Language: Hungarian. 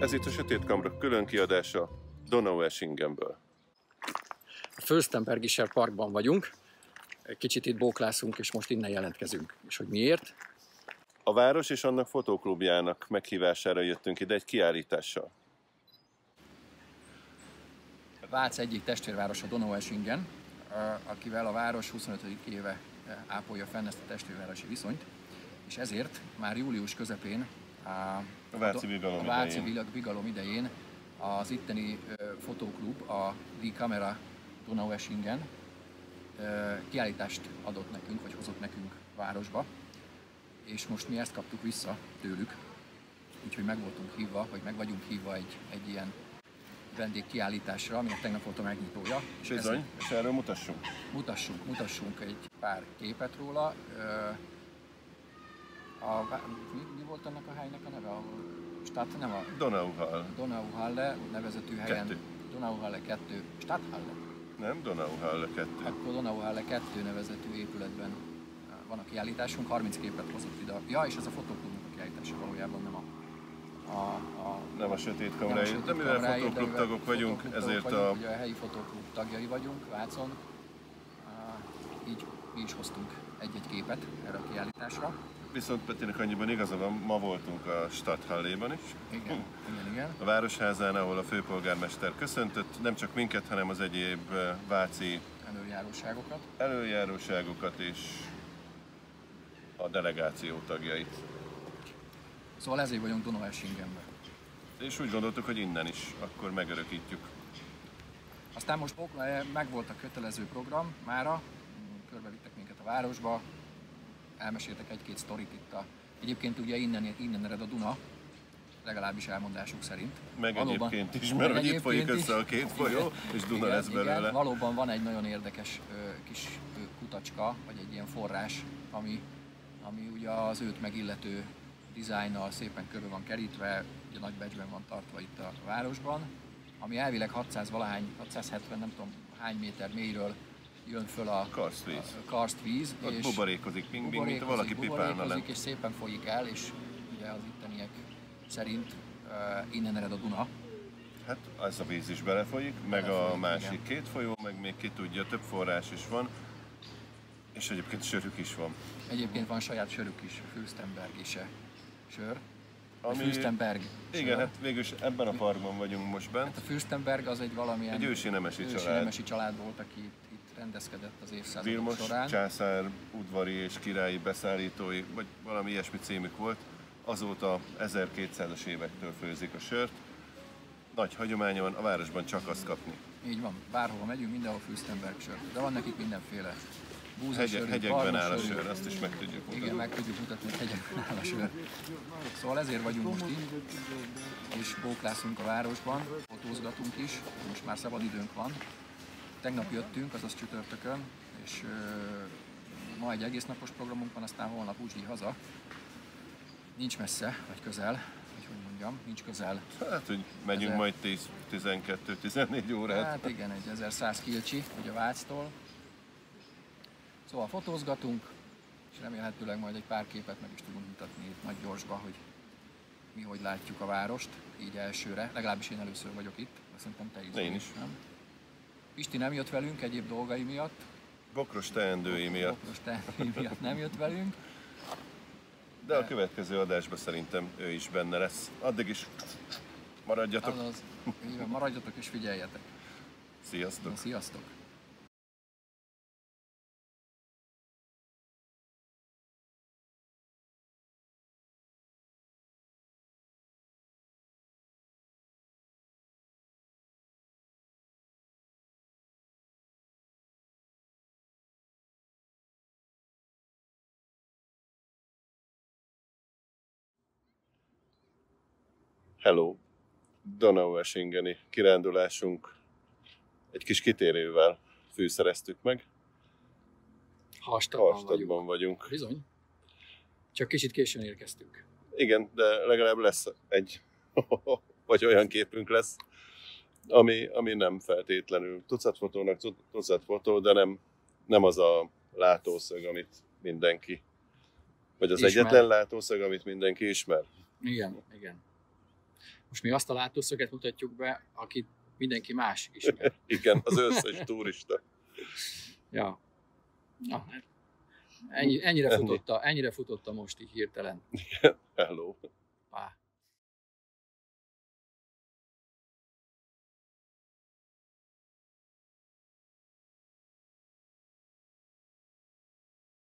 Ez itt a Sötét Kamra külön kiadása Donaueschingenből. A Fölstenbergischer Parkban vagyunk, egy kicsit itt bóklászunk, és most innen jelentkezünk. És hogy miért? A város és annak fotóklubjának meghívására jöttünk ide egy kiállítással. Vác egyik testvérvárosa Donaueschingen, akivel a város 25. éve ápolja fenn ezt a testvérvárosi viszonyt, és ezért már július közepén a, Váci Vigalom, a Váci idején. Vigalom idején az itteni fotóklub, a Die Kamera Donaueschingen kiállítást adott nekünk, vagy hozott nekünk városba, és most mi ezt kaptuk vissza tőlük, úgyhogy meg voltunk hívva, vagy meg vagyunk hívva egy, egy ilyen vendégkiállításra, aminek tegnap volt a megnyitója. És ez, és erről mutassunk. Mutassunk, mutassunk egy pár képet róla. A, mi, mi volt annak a helynek a neve? A, Stadt, nem a Donauhall. Donauhalle nevezetű helyen. Kettő. Donauhalle 2. Stadthalle. Nem, Donauhalle 2. Akkor Donauhalle 2 nevezetű épületben van a kiállításunk, 30 képet hozott ide. Ja, és ez a fotóklubnak a kiállítása valójában nem a a, a, nem a sötét kamráj, de mivel fotóklub tagok vagyunk, ezért vagyunk, a... Ugye a helyi fotóklub tagjai vagyunk Vácon, így mi is hoztunk egy-egy képet erre a kiállításra. Viszont Petinek annyiban igaza van, ma voltunk a Stadthalléban is. Igen, igen, igen. A Városházán, ahol a főpolgármester köszöntött nem csak minket, hanem az egyéb váci előjáróságokat, előjáróságokat és a delegáció tagjait. Szóval ezért vagyunk Donaueschingenben. És úgy gondoltuk, hogy innen is akkor megörökítjük. Aztán most meg volt a kötelező program mára, körbevittek minket a városba, elmeséltek egy-két sztorit itt a... Egyébként ugye innen, innen ered a Duna, legalábbis elmondásuk szerint. Meg valóban, egyébként is, mert hogy itt folyik össze a két folyó, igen, és Duna igen, lesz belőle. Igen, valóban van egy nagyon érdekes ö, kis ö, kutacska, vagy egy ilyen forrás, ami, ami ugye az őt megillető dizájnnal szépen körbe van kerítve, ugye nagy becsben van tartva itt a városban, ami elvileg 600 valahány, 670 nem tudom hány méter mélyről jön föl a karstvíz. A karstvíz Ott és buborékozik, mint, mint valaki pipálna le. és szépen folyik el, és ugye az itteniek szerint uh, innen ered a Duna. Hát ez a víz is belefolyik, meg belefolyik, a másik igen. két folyó, meg még ki tudja, több forrás is van. És egyébként sörük is van. Egyébként van saját sörük is, Fürstenberg is sör. Ami... Fürstenberg. Igen, hát végül is ebben a parkban vagyunk most bent. Hát a Fürstenberg az egy valamilyen egy ősi nemesi ősi család. nemesi család volt, aki itt rendezkedett az évszázadok Vilmos során. császár udvari és királyi beszállítói, vagy valami ilyesmi címük volt. Azóta 1200-as évektől főzik a sört. Nagy hagyománya van, a városban csak azt kapni. Így van, bárhova megyünk, mindenhol Fürstenberg sör. De van nekik mindenféle Hegyek, hegyekben áll a sör, azt is meg tudjuk mutatni. Igen, meg tudjuk mutatni, hogy hegyekben áll a sör. Szóval ezért vagyunk most itt, és bóklászunk a városban, fotózgatunk is, most már szabad időnk van. Tegnap jöttünk, azaz csütörtökön, és ma egy egész napos programunk van, aztán holnap úgy haza. Nincs messze, vagy közel, vagy hogy mondjam, nincs közel. Hát, hogy megyünk majd 10-12-14 órát. Hát igen, egy 1100 kilcsi, ugye Váctól, Szóval fotózgatunk, és remélhetőleg majd egy pár képet meg is tudunk mutatni itt nagy gyorsba, hogy mi hogy látjuk a várost, így elsőre. Legalábbis én először vagyok itt, de szerintem te is. Én is. Nem? Pisti nem jött velünk egyéb dolgai miatt. Bokros teendői miatt. Bokros teendői miatt nem jött velünk. De a következő adásban szerintem ő is benne lesz. Addig is maradjatok. Azaz, maradjatok és figyeljetek. Sziasztok. Sziasztok. Hello! Donaueschingeni kirándulásunk egy kis kitérővel fűszereztük meg. Hastadban, Hastadban vagyunk. vagyunk. Bizony. Csak kicsit későn érkeztünk. Igen, de legalább lesz egy, vagy olyan képünk lesz, ami, ami nem feltétlenül tucatfotónak tucatfotó, de nem, nem az a látószög, amit mindenki, vagy az ismer. egyetlen látószög, amit mindenki ismer. Igen, igen. Most mi azt a látószöget mutatjuk be, akit mindenki más ismer. Igen, az összes turista. Ja. Na, hát ennyi, ennyire, Ennyi. futotta, ennyire futotta most így hirtelen. Hello. Pá.